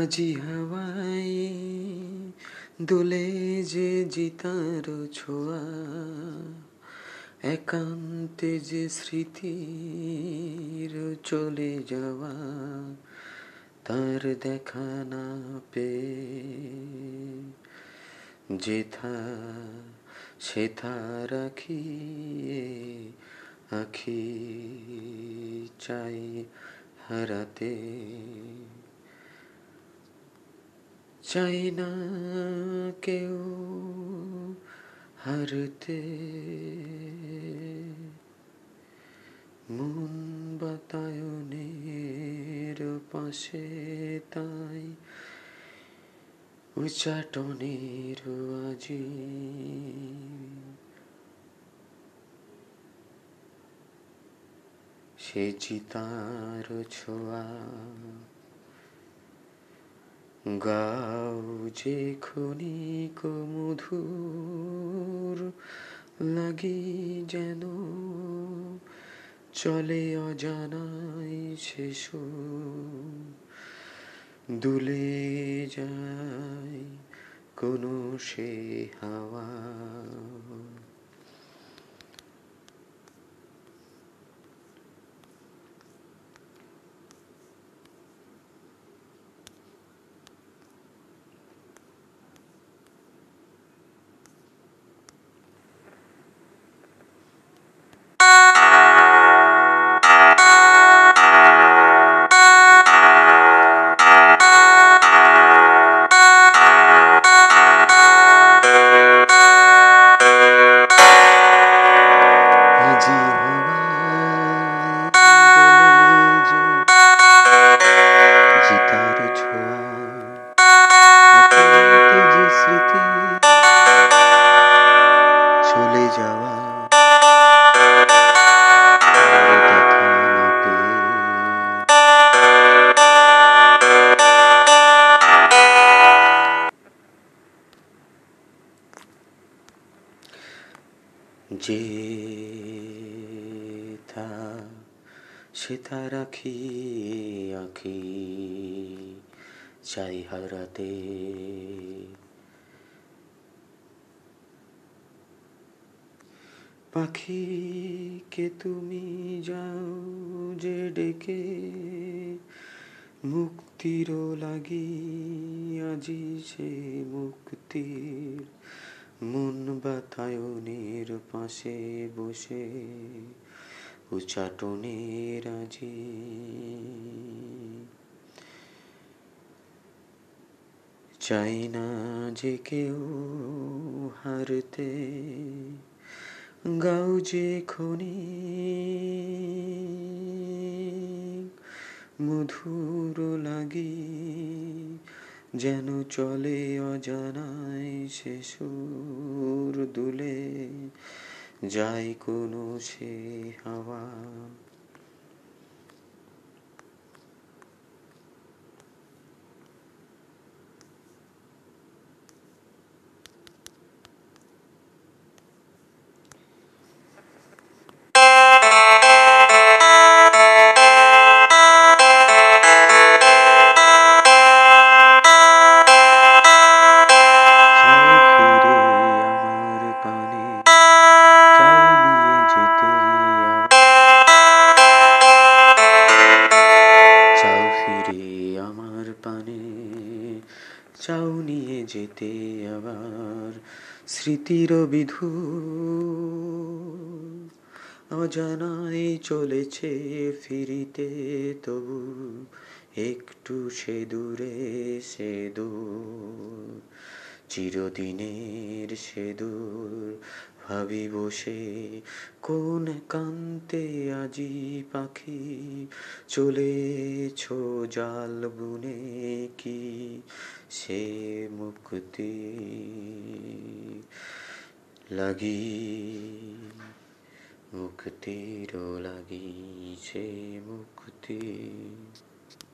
আজি হাওয়ায় দোলে যে জিতার ছোঁয়া, একান্তে যে স্মৃতির চলে যাওয়া, তার দেখা না পে যেথা সেথা রাখি আখি চাই হারাতে। চাই না কেউ হারতে। মন বাতায়নের পাশে তাই উচাটনের আজি। সে চিতার ছোঁয়া গাও যে ক্ষণিক মধুর লাগি যেন চলে অজানাই শেষ দুলে যায় কোনো সে হাওয়া। যে থা সেথা রাখি আখি, চাই হারাতে। পাখিকে তুমি যাও যে ডেকে মুক্তির লাগি আজি সে মুক্তির মন বাতায়নের পাশে বসে উচাটনের আজি চাই না যে কেউ হারতে, গাও যে খনি। মধুর লাগি যেন চলে অজানায় সে সুর দুলে যায় কোনো সে হাওয়া। চাও নিয়ে যেতে আবার স্মৃতির বিধু। অজানাই চলেছে ফিরিতে, তবু একটু সে দূরে, সে দূর। চিরদিনের সে দূর ভাবি বসে কোন কান্তে আজি পাখি চলেছ জাল বুনে কি সে মুক্তি লাগি মুক্তির লাগি সে মুক্তি।